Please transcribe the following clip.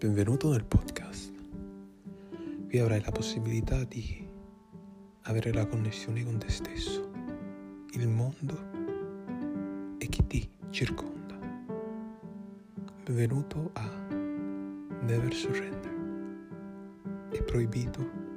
Benvenuto nel podcast. Qui avrai la possibilità di avere la connessione con te stesso, il mondo e chi ti circonda. Benvenuto a Never Surrender. È proibito